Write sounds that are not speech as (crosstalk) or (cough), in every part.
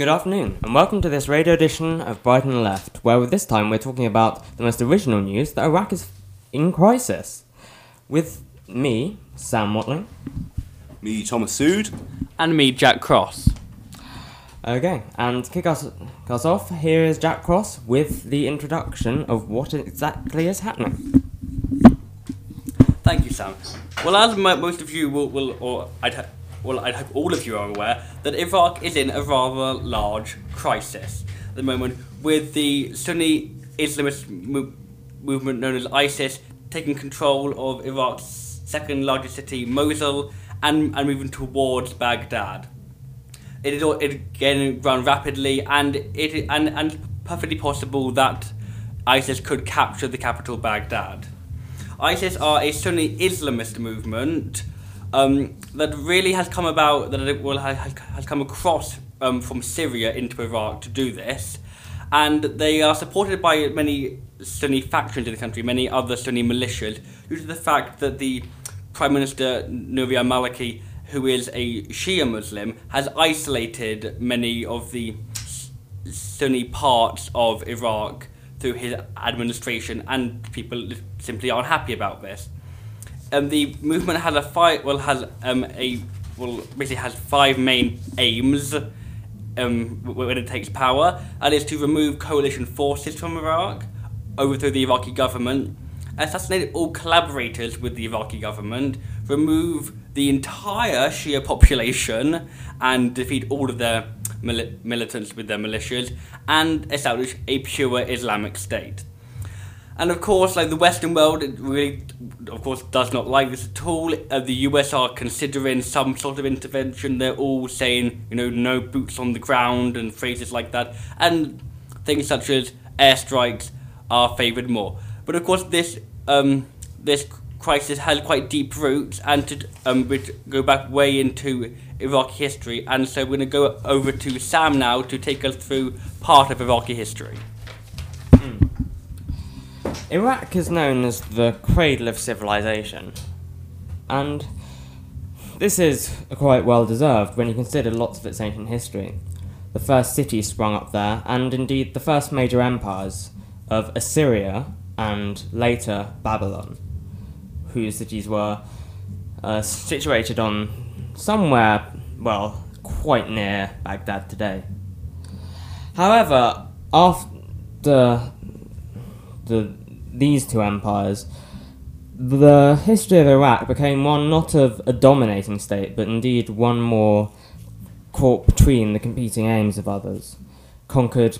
Good afternoon, and welcome to this radio edition of Brighton Left, where this time we're talking about the most original news that Iraq is in crisis. With me, Sam Watling. Me, Thomas Sood. And me, Jack Cross. Okay, and to kick us, kick us off, here is Jack Cross with the introduction of what exactly is happening. Thank you, Sam. Well, as mo- most of you will, will or I'd ha- well, I hope all of you are aware that Iraq is in a rather large crisis at the moment, with the Sunni Islamist mo- movement known as ISIS taking control of Iraq's second largest city, Mosul, and, and moving towards Baghdad. It is all- it run rapidly, and it and and perfectly possible that ISIS could capture the capital, Baghdad. ISIS are a Sunni Islamist movement um, that really has come about, that it will has, come across um, from Syria into Iraq to do this. And they are supported by many Sunni factions in the country, many other Sunni militias, due to the fact that the Prime Minister Nouri al-Maliki, who is a Shia Muslim, has isolated many of the Sunni parts of Iraq through his administration, and people simply aren't happy about this. Um, the movement has a five, well, has um, a well, basically has five main aims um, when it takes power, and is to remove coalition forces from Iraq, overthrow the Iraqi government, assassinate all collaborators with the Iraqi government, remove the entire Shia population, and defeat all of their mili- militants with their militias, and establish a pure Islamic state. And of course, like the Western world, it really, of course, does not like this at all. Uh, the US are considering some sort of intervention. They're all saying, you know, no boots on the ground and phrases like that. And things such as airstrikes are favoured more. But of course, this um, this crisis has quite deep roots and to um, which go back way into Iraqi history. And so we're going to go over to Sam now to take us through part of Iraqi history. Iraq is known as the cradle of civilization, and this is quite well deserved when you consider lots of its ancient history. The first cities sprung up there, and indeed the first major empires of Assyria and later Babylon, whose cities were uh, situated on somewhere, well, quite near Baghdad today. However, after the these two empires, the history of Iraq became one not of a dominating state, but indeed one more caught between the competing aims of others, conquered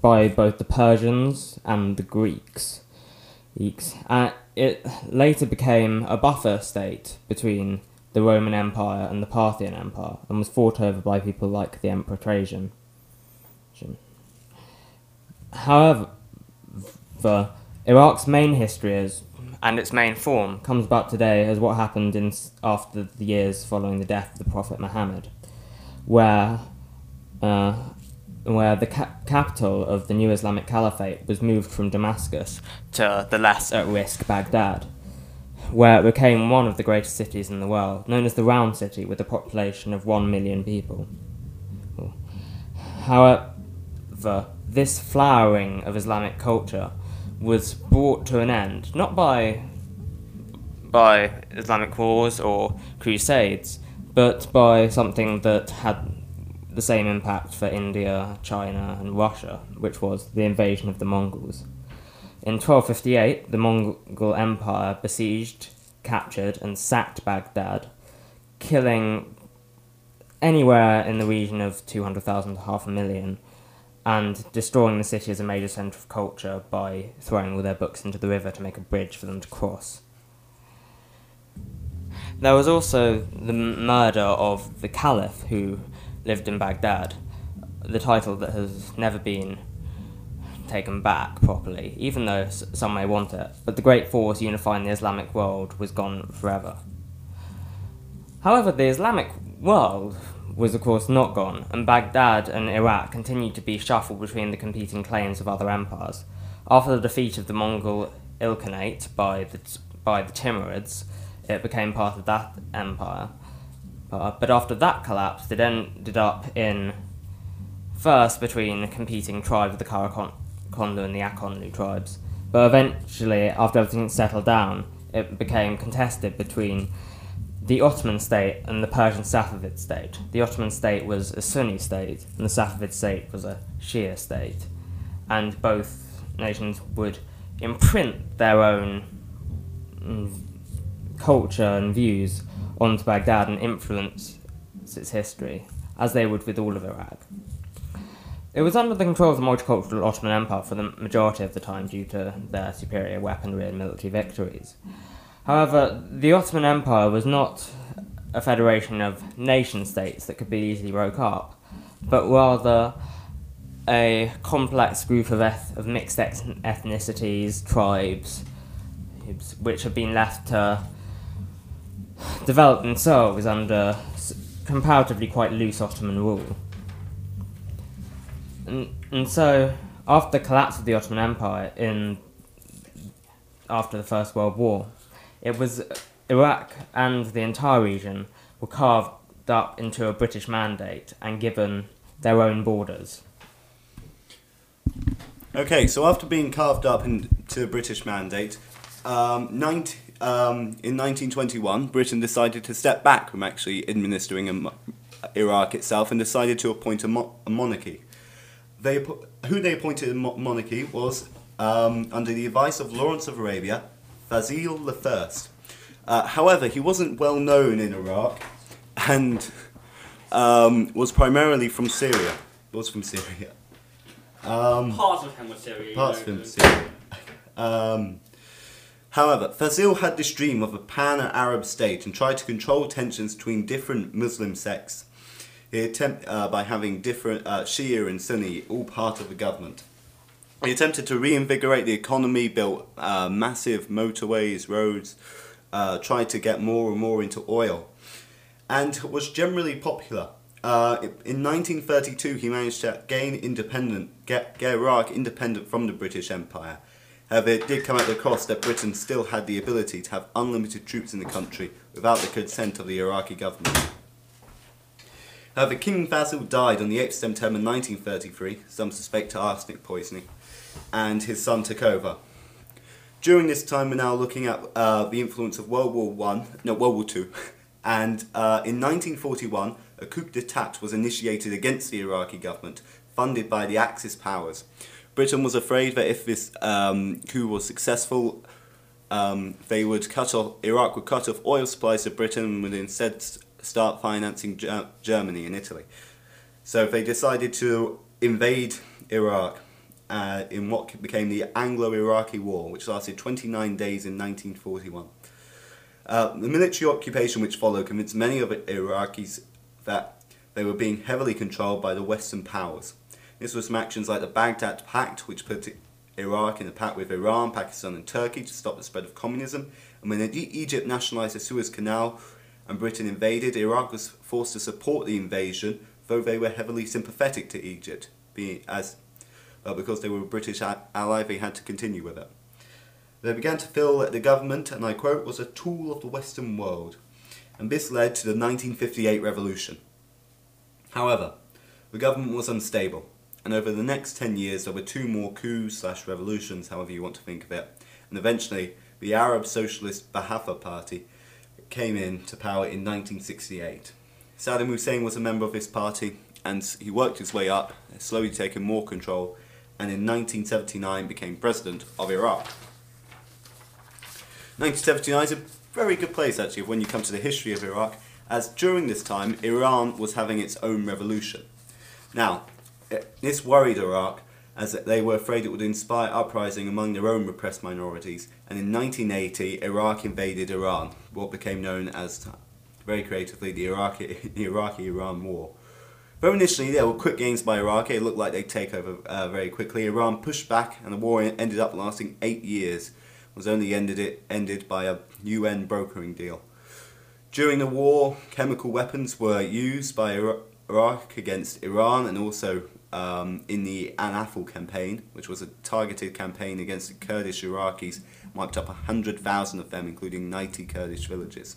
by both the Persians and the Greeks. Uh, it later became a buffer state between the Roman Empire and the Parthian Empire, and was fought over by people like the Emperor Trajan. However, Iraq's main history is, and its main form comes about today as what happened in after the years following the death of the Prophet Muhammad, where uh, where the ca- capital of the new Islamic Caliphate was moved from Damascus to the less at risk Baghdad, where it became one of the greatest cities in the world, known as the Round City, with a population of one million people. However, this flowering of Islamic culture was brought to an end not by by Islamic wars or crusades, but by something that had the same impact for India, China, and Russia, which was the invasion of the Mongols. In 1258, the Mongol Empire besieged, captured, and sacked Baghdad, killing anywhere in the region of 200,000 to half a million and destroying the city as a major centre of culture by throwing all their books into the river to make a bridge for them to cross. There was also the murder of the Caliph who lived in Baghdad, the title that has never been taken back properly, even though some may want it, but the great force unifying the Islamic world was gone forever. However, the Islamic world was of course not gone, and Baghdad and Iraq continued to be shuffled between the competing claims of other empires. After the defeat of the Mongol Ilkhanate by the, by the Timurids, it became part of that empire. Uh, but after that collapsed, it ended up in first between the competing tribes of the Karakondu and the Akondu tribes, but eventually, after everything settled down, it became contested between the Ottoman state and the Persian Safavid state. The Ottoman state was a Sunni state, and the Safavid state was a Shia state, and both nations would imprint their own mm, culture and views onto Baghdad and influence its history, as they would with all of Iraq. It was under the control of the multicultural Ottoman Empire for the majority of the time due to their superior weaponry and military victories. However, the Ottoman Empire was not a federation of nation states that could be easily broke up, but rather a complex group of, eth- of mixed ethnicities, tribes, which have been left to develop themselves under comparatively quite loose Ottoman rule. And, and so, after the collapse of the Ottoman Empire in after the First World War, it was Iraq and the entire region were carved up into a British mandate and given their own borders. Okay, so after being carved up into the British mandate, um, 19, um, in 1921, Britain decided to step back from actually administering Iraq itself and decided to appoint a, mo- a monarchy. They, who they appointed a mo- monarchy was, um, under the advice of Lawrence of Arabia, Faisal I. Uh, however, he wasn't well known in Iraq and um, was primarily from Syria. Was from Syria. Um, Parts of him were Syria. Parts of him Syria. Um, however, Faisal had this dream of a pan-Arab state and tried to control tensions between different Muslim sects. He attempt, uh, by having different uh, Shia and Sunni all part of the government. He attempted to reinvigorate the economy, built uh, massive motorways, roads, uh, tried to get more and more into oil, and was generally popular. Uh, in 1932, he managed to gain independent, get, get Iraq independent from the British Empire. However, it did come at the cost that Britain still had the ability to have unlimited troops in the country without the consent of the Iraqi government. However, King Faisal died on the 8th September 1933, some suspect to arsenic poisoning, and his son took over. During this time, we're now looking at uh, the influence of World War One, no World War Two, (laughs) and uh, in 1941, a coup d'état was initiated against the Iraqi government, funded by the Axis powers. Britain was afraid that if this um, coup was successful, um, they would cut off Iraq would cut off oil supplies to Britain and would instead start financing Ger- Germany and Italy. So they decided to invade Iraq uh, in what became the Anglo-Iraqi War, which lasted 29 days in 1941. Uh, the military occupation which followed convinced many of the Iraqis that they were being heavily controlled by the Western powers. This was from actions like the Baghdad Pact, which put Iraq in a pact with Iran, Pakistan, and Turkey to stop the spread of communism. And when Egypt nationalized the Suez Canal and Britain invaded, Iraq was forced to support the invasion, though they were heavily sympathetic to Egypt, being as because they were a British ally, they had to continue with it. They began to feel that the government, and I quote, was a tool of the Western world, and this led to the 1958 revolution. However, the government was unstable, and over the next 10 years there were two more coups slash revolutions, however you want to think of it, and eventually the Arab Socialist Ba'atha Party came in to power in 1968. Saddam Hussein was a member of this party, and he worked his way up, slowly taking more control, and in 1979 became president of Iraq. 1979 is a very good place actually when you come to the history of Iraq, as during this time Iran was having its own revolution. Now, eh, this worried Iraq as they were afraid it would inspire uprising among their own repressed minorities, and in 1980 Iraq invaded Iran, what became known as, very creatively, the Iraqi, (laughs) the Iraqi-Iran War. Initially there were quick gains by Iraq, it looked like they'd take over uh, very quickly. Iran pushed back, and the war ended up lasting eight years. It was only ended it ended by a UN brokering deal. During the war, chemical weapons were used by Iraq against Iran, and also um, in the Anfal campaign, which was a targeted campaign against the Kurdish Iraqis, wiped up 100,000 of them, including 90 Kurdish villages.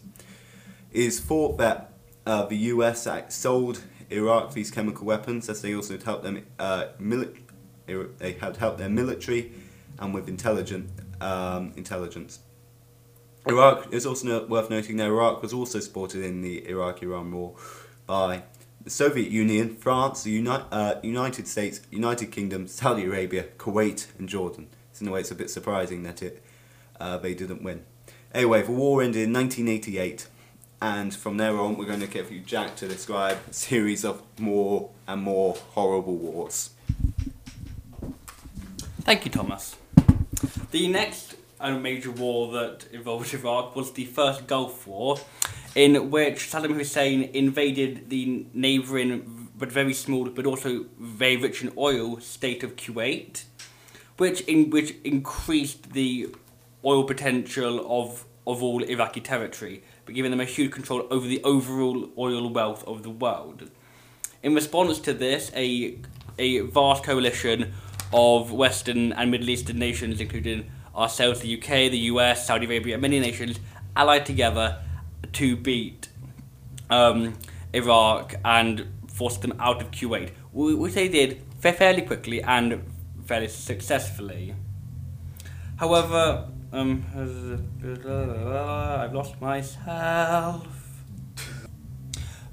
It is thought that uh, the US sold Iraq these chemical weapons, as they also helped them uh, mili- they had helped their military and with intelligent um, intelligence. Iraq is also no- worth noting that Iraq was also supported in the Iraq-Iran war by the Soviet Union, France, the Uni- uh, United States, United Kingdom, Saudi Arabia, Kuwait, and Jordan. So in a way, it's a bit surprising that it uh, they didn't win. Anyway, the war ended in 1988, and from there on, we're going to give you Jack to describe a series of more and more horrible wars. Thank you, Thomas. The next uh, major war that involved Iraq was the First Gulf War, in which Saddam Hussein invaded the neighbouring but very small but also very rich in oil state of Kuwait, which in which increased the oil potential of of all Iraqi territory, but giving them a huge control over the overall oil wealth of the world. In response to this, a a vast coalition of Western and Middle Eastern nations, including ourselves, the UK, the US, Saudi Arabia, many nations, allied together to beat um, Iraq and force them out of Kuwait, which they did fairly quickly and fairly successfully. However, um, I've lost myself.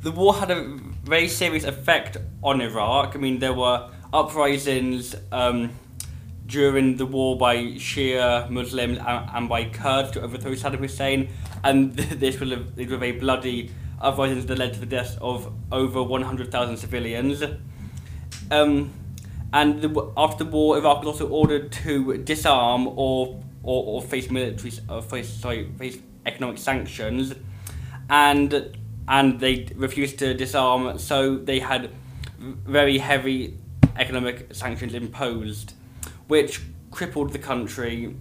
The war had a very serious effect on Iraq. I mean, there were uprisings um, during the war by Shia Muslims and, and by Kurds to overthrow Saddam Hussein, and (laughs) this was a, these were very bloody uprisings that led to the deaths of over 100,000 civilians. Um, and the, after the war, Iraq was also ordered to disarm or or, or face military or face sorry face economic sanctions, and and they refused to disarm, so they had very heavy economic sanctions imposed, which crippled the country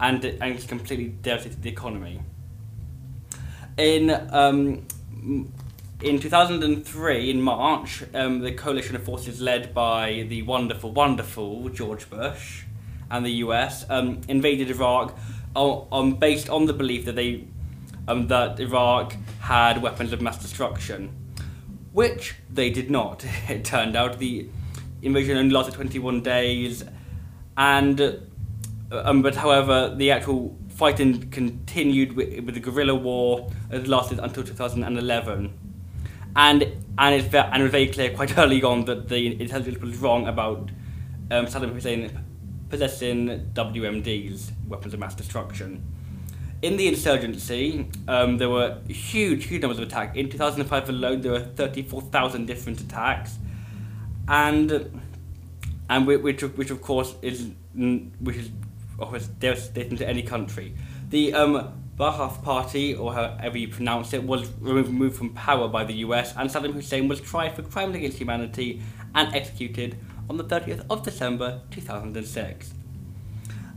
and and completely devastated the economy. In um, in 2003, in March, um, the coalition of forces led by the wonderful, wonderful George Bush and the US um, invaded Iraq on, on, based on the belief that they um, that Iraq had weapons of mass destruction, which they did not. (laughs) It turned out the invasion only lasted 21 days, and uh, um, but however the actual fighting continued with, with the guerrilla war. It lasted until 2011, and and it's and it was very clear quite (laughs) early on that the intelligence was wrong about um, Saddam Hussein possessing WMDs, weapons of mass destruction. In the insurgency, um, there were huge, huge numbers of attacks. In 2005 alone, there were 34,000 different attacks, and and which, which of course is which is offers devastating to any country. The um, Ba'ath Party, or however you pronounce it, was removed from power by the US, and Saddam Hussein was tried for crimes against humanity and executed on the 30th of December 2006.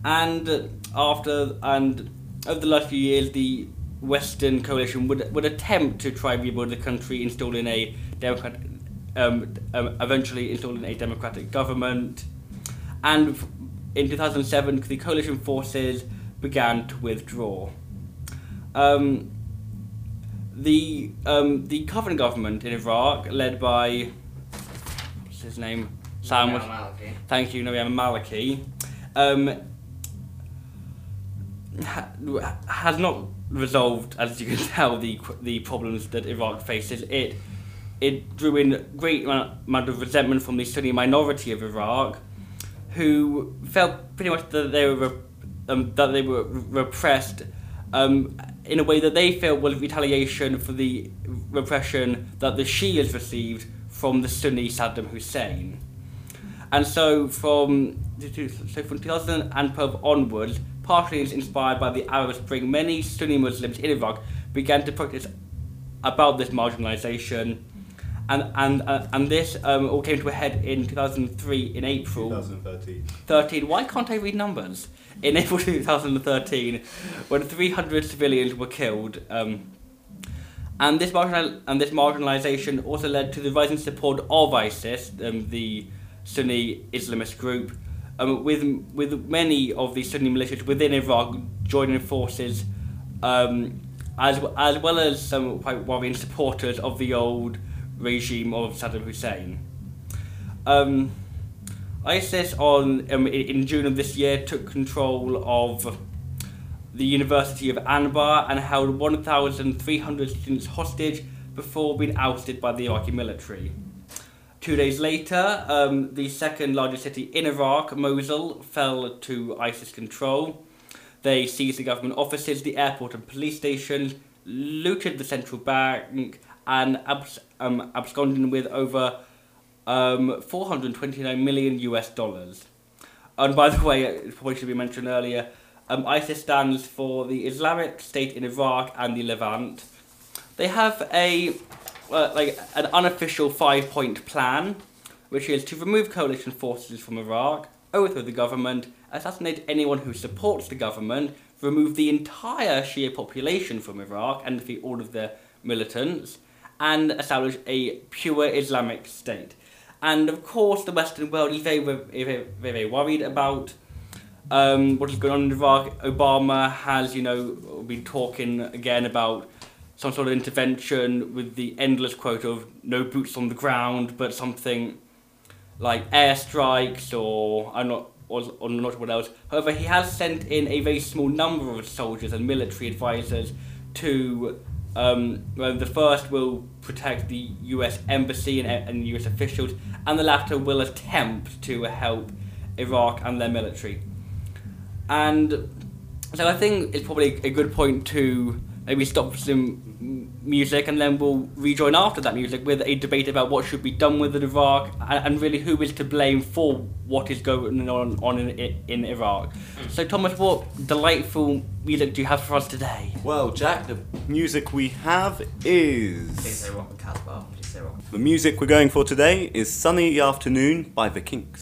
And uh, after and over the last few years, the Western coalition would would attempt to try rebuild the country, installing a democratic, um, um, eventually installing a democratic government, and in 2007, the coalition forces began to withdraw. Um, the um, the current government in Iraq, led by what's his name, Sam. Thank you, Noam Maliki. Um, ha- has not resolved, as you can (laughs) tell, the the problems that Iraq faces. It it drew in great amount of resentment from the Sunni minority of Iraq, who felt pretty much that they were um, that they were repressed um, in a way that they felt was retaliation for the repression that the Shias received from the Sunni Saddam Hussein. And so from so from 2012 onwards, partially inspired by the Arab Spring, many Sunni Muslims in Iraq began to protest about this marginalization. And, and, uh, and this um, all came to a head in 2003 in April. 2013. 13. Why can't I read numbers? In April 2013, when 300 civilians were killed. Um, and this marginal and this marginalisation also led to the rising support of ISIS, um, the Sunni Islamist group, um, with with many of the Sunni militias within Iraq joining forces, um, as as well as some quite worrying supporters of the old regime of Saddam Hussein. Um, ISIS on um, in June of this year took control of the University of Anbar and held 1,300 students hostage before being ousted by the Iraqi military. Two days later, um, the second largest city in Iraq, Mosul, fell to ISIS control. They seized the government offices, the airport, and police stations, looted the central bank, and abs- um, absconded with over um, 429 million US dollars. And by the way, it probably should be mentioned earlier, um, ISIS stands for the Islamic State in Iraq and the Levant. They have a like an unofficial five-point plan, which is to remove coalition forces from Iraq, overthrow the government, assassinate anyone who supports the government, remove the entire Shia population from Iraq and defeat all of their militants, and establish a pure Islamic state. And of course, the Western world is very, very, very, very worried about um, what is going on in Iraq. Obama has, you know, been talking again about some sort of intervention with the endless quote of no boots on the ground, but something like airstrikes or I'm not or, or not what else. However, he has sent in a very small number of soldiers and military advisors to. Um, well, the first will protect the U.S. embassy and, and U.S. officials, and the latter will attempt to help Iraq and their military. And so I think it's probably a good point to maybe stop some music and then we'll rejoin after that music with a debate about what should be done with Iraq and, and really who is to blame for what is going on, on in, in Iraq. Hmm. So, Thomas, what delightful music do you have for us today? Well, Jack, the music we have is. Please say rock. Please say rock. The music we're going for today is Sunny Afternoon by The Kinks.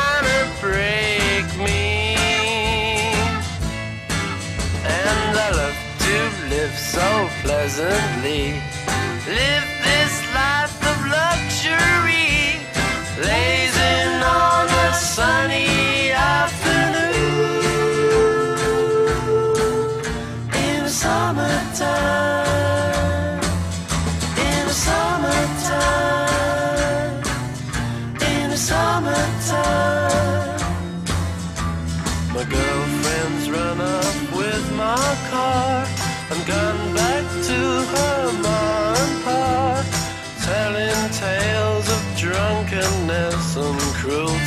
live so pleasantly. Live this life of luxury, blazing on a sunny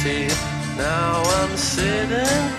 Now I'm sitting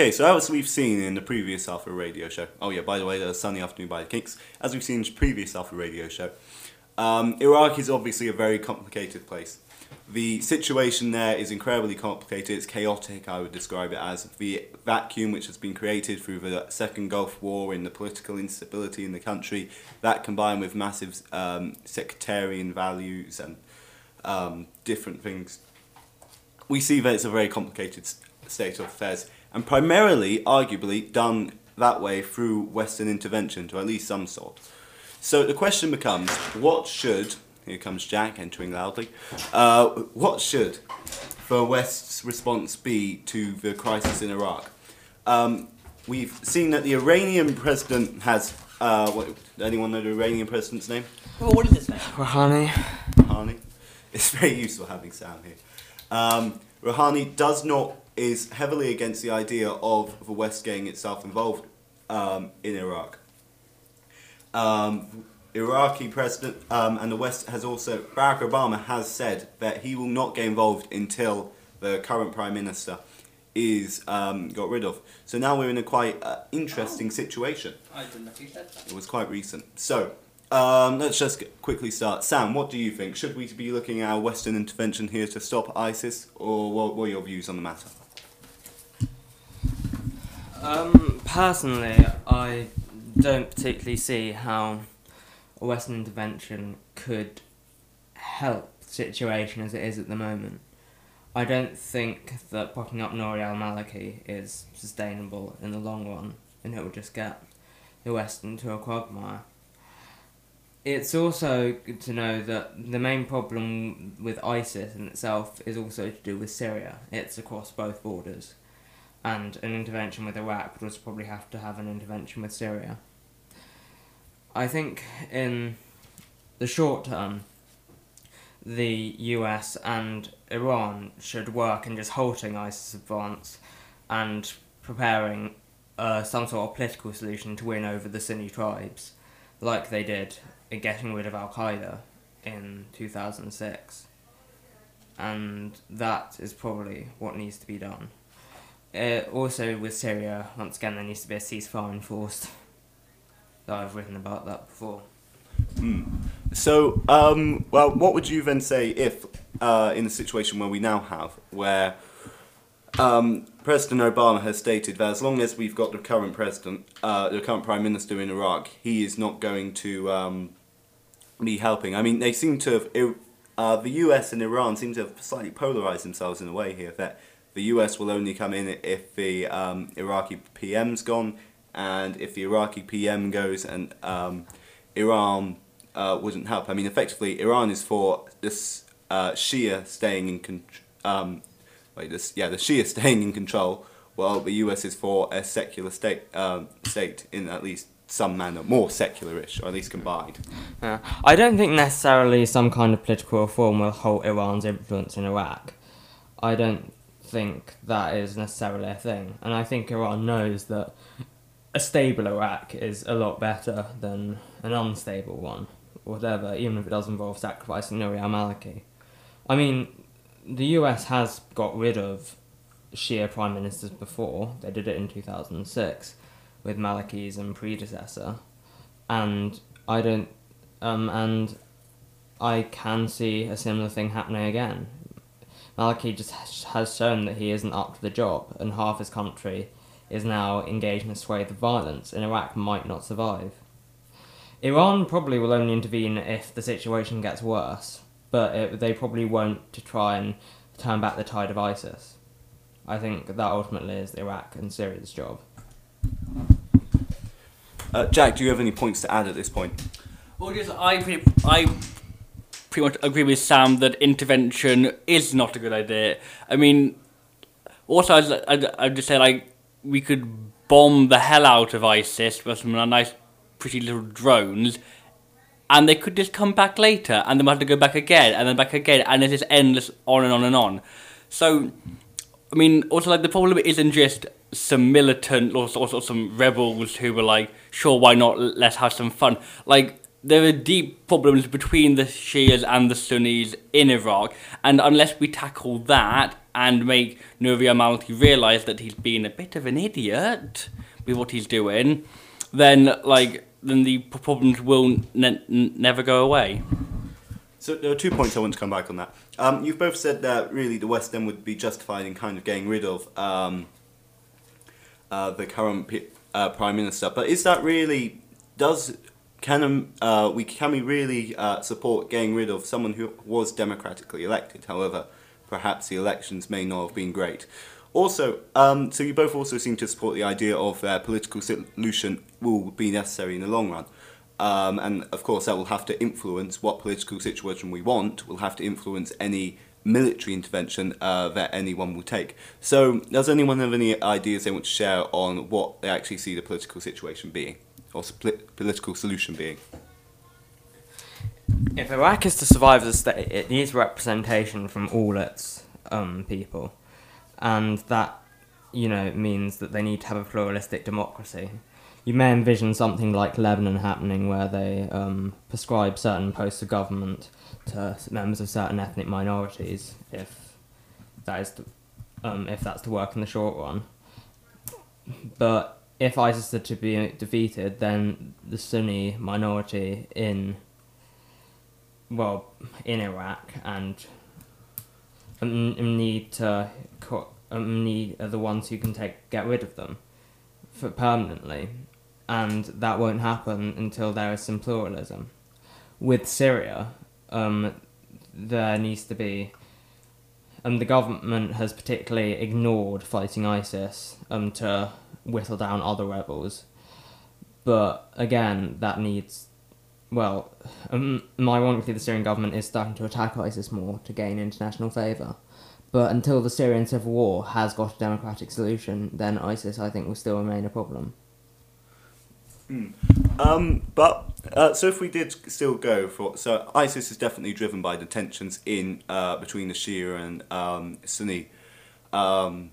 Okay, so as we've seen in the previous Alpha Radio show, oh yeah, by the way, the Sunday Afternoon by the Kinks, as we've seen in the previous Alpha Radio show, um, Iraq is obviously a very complicated place. The situation there is incredibly complicated, it's chaotic, I would describe it as. The vacuum which has been created through the Second Gulf War and the political instability in the country, that combined with massive um, sectarian values and um, different things we see that it's a very complicated state of affairs, and primarily, arguably, done that way through Western intervention to at least some sort. So the question becomes, what should here comes Jack entering loudly. Uh, what should the West's response be to the crisis in Iraq? Um, we've seen that the Iranian president has. Uh, what, anyone know the Iranian president's name? Well, what is his name? Rouhani. Rouhani. It's very useful having Sam here. Um, Rouhani does not is heavily against the idea of the West getting itself involved um, in Iraq. Um, Iraqi president um, and the West has also Barack Obama has said that he will not get involved until the current prime minister is um, got rid of. So now we're in a quite uh, interesting situation. I didn't know that. It was quite recent. So, um, let's just quickly start. Sam, what do you think? Should we be looking at a Western intervention here to stop ISIS, or what, what are your views on the matter? Um, personally, I don't particularly see how a Western intervention could help the situation as it is at the moment. I don't think that propping up Nouri al Maliki is sustainable in the long run, and it will just get the West into a quagmire. It's also good to know that the main problem with ISIS in itself is also to do with Syria. It's across both borders and an intervention with Iraq would also probably have to have an intervention with Syria. I think in the short term, the US and Iran should work in just halting ISIS advance and preparing uh, some sort of political solution to win over the Sunni tribes, like they did in getting rid of Al Qaeda in 2006. And that is probably what needs to be done. Uh, also with Syria, once again, there needs to be a ceasefire enforced. I've written about that before. So, um, well, what would you then say if, uh, in the situation where we now have, where um, President Obama has stated that as long as we've got the current president, uh, the current prime minister in Iraq, he is not going to um, be helping. I mean, they seem to have, uh, the US and Iran seem to have slightly polarized themselves in a way here. That the US will only come in if the um, Iraqi PM's gone, and if the Iraqi PM goes and um, Iran uh, wouldn't help. I mean, effectively, Iran is for this uh, Shia staying in con- um, wait, this yeah, the Shia (laughs) staying in control, while the US is for a secular state um, state in at least some manner, more secularish, or at least combined. Yeah. I don't think necessarily some kind of political reform will halt Iran's influence in Iraq. I don't think that is necessarily a thing. And I think Iran knows that a stable Iraq is a lot better than an unstable one, whatever, even if it does involve sacrificing Nouri al Maliki. I mean, the US has got rid of Shia prime ministers before, they did it in 2006 with Maliki's and predecessor, and I don't um, and I can see a similar thing happening again. Maliki just has- has shown that he isn't up to the job, and half his country is now engaged in a swathe of violence, and Iraq might not survive. Iran probably will only intervene if the situation gets worse, but it, they probably won't to try and turn back the tide of ISIS. I think that ultimately is Iraq and Syria's job. Uh, Jack, do you have any points to add at this point? Well, just I I pretty much agree with Sam that intervention is not a good idea. I mean, also I'd, I'd, I'd just say like we could bomb the hell out of ISIS with some nice, pretty little drones, and they could just come back later, and they might have to go back again, and then back again, and it's just endless on and on and on. So, I mean, also like the problem isn't just some militant or, or, or some rebels who were like, sure, why not? Let's have some fun. Like there are deep problems between the Shias and the Sunnis in Iraq, and unless we tackle that and make Nouri al-Maliki realise that he's been a bit of an idiot with what he's doing, then like then the problems will ne- never go away. So there are two points I want to come back on that. Um, you've both said that really the West End would be justified in kind of getting rid of um, uh, the current uh, Prime Minister, but is that really does can um, uh, we can we really uh, support getting rid of someone who was democratically elected? However, perhaps the elections may not have been great. Also, um, so you both also seem to support the idea of uh, political solution will be necessary in the long run. Um, and of course, that will have to influence what political situation we want, will have to influence any military intervention uh, that anyone will take. So, does anyone have any ideas they want to share on what they actually see the political situation being, or political solution being? If Iraq is to survive as a state, it needs representation from all its um, people, and that, you know, means that they need to have a pluralistic democracy. You may envision something like Lebanon happening, where they um, prescribe certain posts of government to members of certain ethnic minorities, if that is, to, um, if that's to work in the short run. But if ISIS are to be defeated, then the Sunni minority in well, in Iraq and um, need to um, need are the ones who can take get rid of them for permanently, and that won't happen until there is some pluralism. With Syria, um, there needs to be. Um, the government has particularly ignored fighting ISIS um, to whittle down other rebels, but again, that needs well, um, ironically, the Syrian government is starting to attack ISIS more to gain international favour. But until the Syrian civil war has got a democratic solution, then ISIS, I think, will still remain a problem. Um, but uh, so if we did still go for so ISIS is definitely driven by the tensions in uh, between the Shia and um, Sunni um,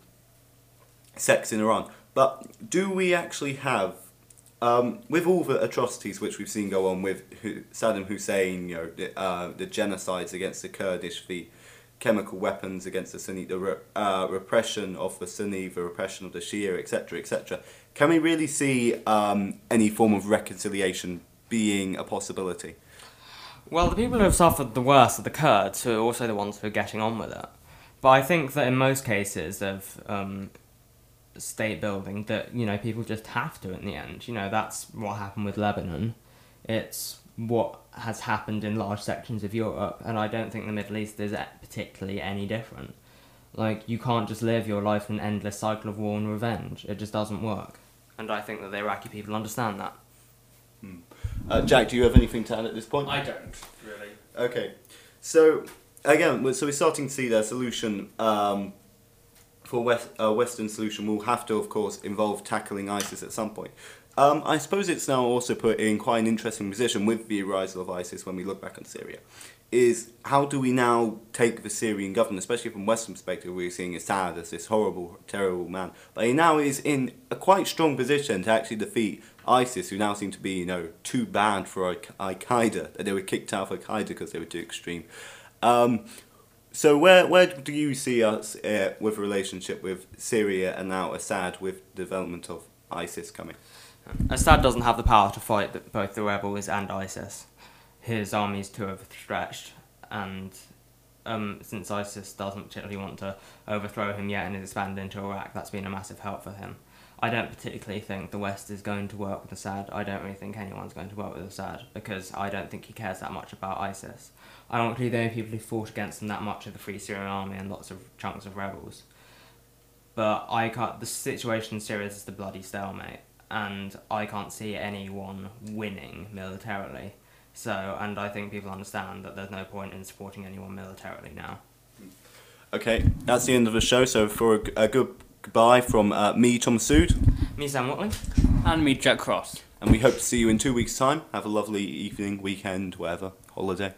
sects in Iran. But do we actually have, um, with all the atrocities which we've seen go on with Saddam Hussein, you know, the, uh, the genocides against the Kurdish, the chemical weapons against the Sunni, the re- uh, repression of the Sunni, the repression of the Shia, etc., etc. Can we really see um, any form of reconciliation being a possibility? Well, the people who have suffered the worst are the Kurds, who are also the ones who are getting on with it. But I think that in most cases of um, state building, that you know people just have to in the end. You know that's what happened with Lebanon. It's what has happened in large sections of Europe, and I don't think the Middle East is particularly any different. Like you can't just live your life in an endless cycle of war and revenge. It just doesn't work. And I think that the Iraqi people understand that. Uh, Jack, do you have anything to add at this point? I don't really. Okay, so again, so we're starting to see the solution um, for West, uh, Western solution will have to, of course, involve tackling ISIS at some point. Um, I suppose it's now also put in quite an interesting position with the rise of ISIS when we look back on Syria. Is how do we now take the Syrian government, especially from Western perspective, we're seeing Assad as this horrible, terrible man, but he now is in a quite strong position to actually defeat ISIS, who now seem to be, you know, too bad for Al Qaeda, that they were kicked out of Al Qaeda because they were too extreme. Um, so where where do you see us uh, with a relationship with Syria and now Assad with development of ISIS coming? Assad doesn't have the power to fight both the rebels and ISIS. His army is too overstretched, and um, since ISIS doesn't particularly want to overthrow him yet and is expanded into Iraq, that's been a massive help for him. I don't particularly think the West is going to work with Assad. I don't really think anyone's going to work with Assad because I don't think he cares that much about ISIS. Ironically, the only people who fought against him that much are the Free Syrian Army and lots of chunks of rebels. But I can't. The situation in Syria is the bloody stalemate, and I can't see anyone winning militarily. So, and I think people understand that there's no point in supporting anyone militarily now. Okay, that's the end of the show. So for a, a good goodbye from uh, me, Tom Sood, Me, Sam Watling. And me, Jack Cross. and we hope to see you in two weeks' time. Have a lovely evening, weekend, whatever, holiday.